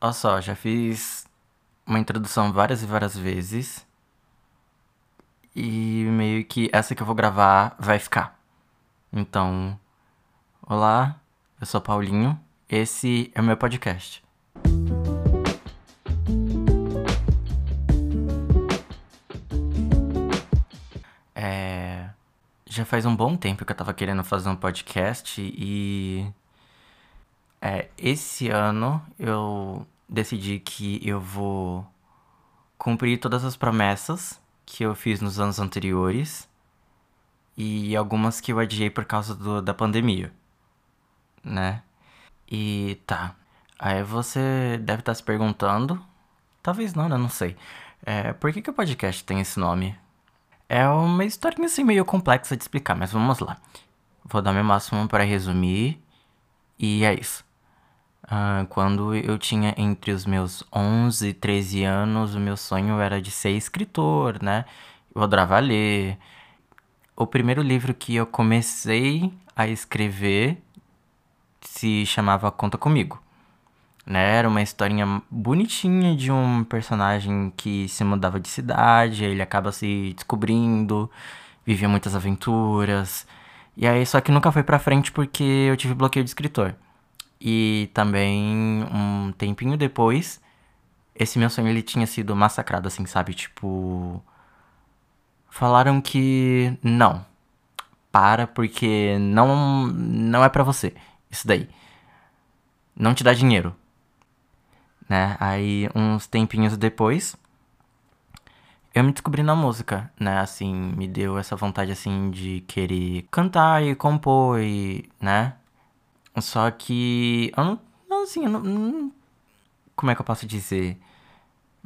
Olha só, já fiz uma introdução várias e várias vezes. E meio que essa que eu vou gravar vai ficar. Então, olá, eu sou Paulinho, esse é o meu podcast. É. Já faz um bom tempo que eu tava querendo fazer um podcast e. É, esse ano eu decidi que eu vou cumprir todas as promessas que eu fiz nos anos anteriores e algumas que eu adiei por causa do, da pandemia, né? E tá. Aí você deve estar se perguntando, talvez não, né? Não sei. É, por que, que o podcast tem esse nome? É uma historinha assim meio complexa de explicar, mas vamos lá. Vou dar meu máximo para resumir e é isso. Ah, quando eu tinha entre os meus 11 e 13 anos, o meu sonho era de ser escritor, né? Eu adorava ler. O primeiro livro que eu comecei a escrever se chamava Conta Comigo. Né? Era uma historinha bonitinha de um personagem que se mudava de cidade, ele acaba se descobrindo, vivia muitas aventuras. E aí, só que nunca foi pra frente porque eu tive bloqueio de escritor. E também, um tempinho depois, esse meu sonho ele tinha sido massacrado, assim, sabe? Tipo. Falaram que não. Para porque não não é para você. Isso daí. Não te dá dinheiro. Né? Aí uns tempinhos depois, eu me descobri na música, né? Assim, me deu essa vontade assim de querer cantar e compor e, né? Só que eu não, assim, eu não, como é que eu posso dizer?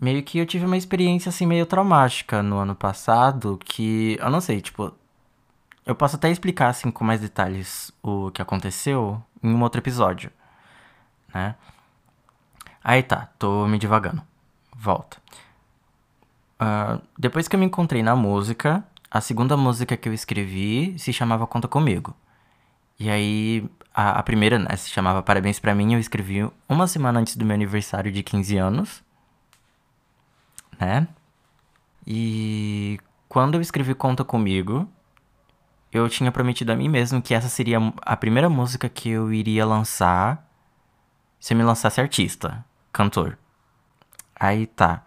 Meio que eu tive uma experiência assim meio traumática no ano passado, que eu não sei, tipo, eu posso até explicar assim com mais detalhes o que aconteceu em um outro episódio, né? Aí tá, tô me divagando. Volta. Uh, depois que eu me encontrei na música, a segunda música que eu escrevi se chamava Conta Comigo. E aí, a, a primeira, né, se chamava Parabéns para mim, eu escrevi uma semana antes do meu aniversário de 15 anos, né? E quando eu escrevi Conta Comigo, eu tinha prometido a mim mesmo que essa seria a primeira música que eu iria lançar se eu me lançasse artista, cantor. Aí tá.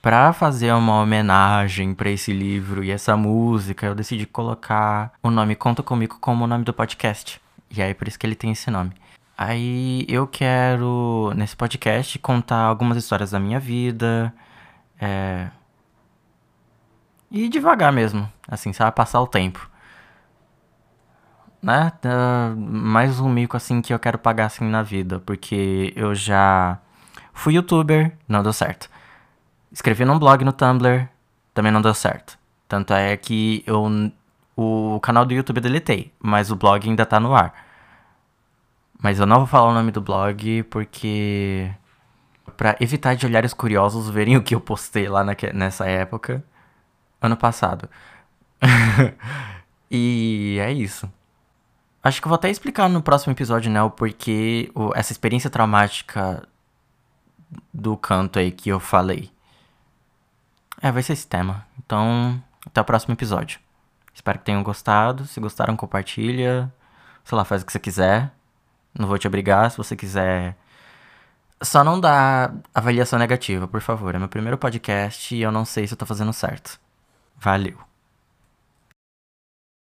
Pra fazer uma homenagem para esse livro e essa música, eu decidi colocar o nome Conta Comigo como o nome do podcast. E aí por isso que ele tem esse nome. Aí eu quero, nesse podcast, contar algumas histórias da minha vida. É... E devagar mesmo, assim, sabe? Passar o tempo. Né? Uh, mais um mico, assim, que eu quero pagar, assim, na vida. Porque eu já fui youtuber, não deu certo. Escrevi num blog no Tumblr, também não deu certo. Tanto é que eu o canal do YouTube eu deletei, mas o blog ainda tá no ar. Mas eu não vou falar o nome do blog porque. para evitar de olhares curiosos verem o que eu postei lá nessa época, ano passado. e é isso. Acho que eu vou até explicar no próximo episódio, né, o porquê o, essa experiência traumática do canto aí que eu falei. É, vai ser esse tema. Então, até o próximo episódio. Espero que tenham gostado. Se gostaram, compartilha. Sei lá, faz o que você quiser. Não vou te obrigar. Se você quiser. Só não dá avaliação negativa, por favor. É meu primeiro podcast e eu não sei se eu tô fazendo certo. Valeu.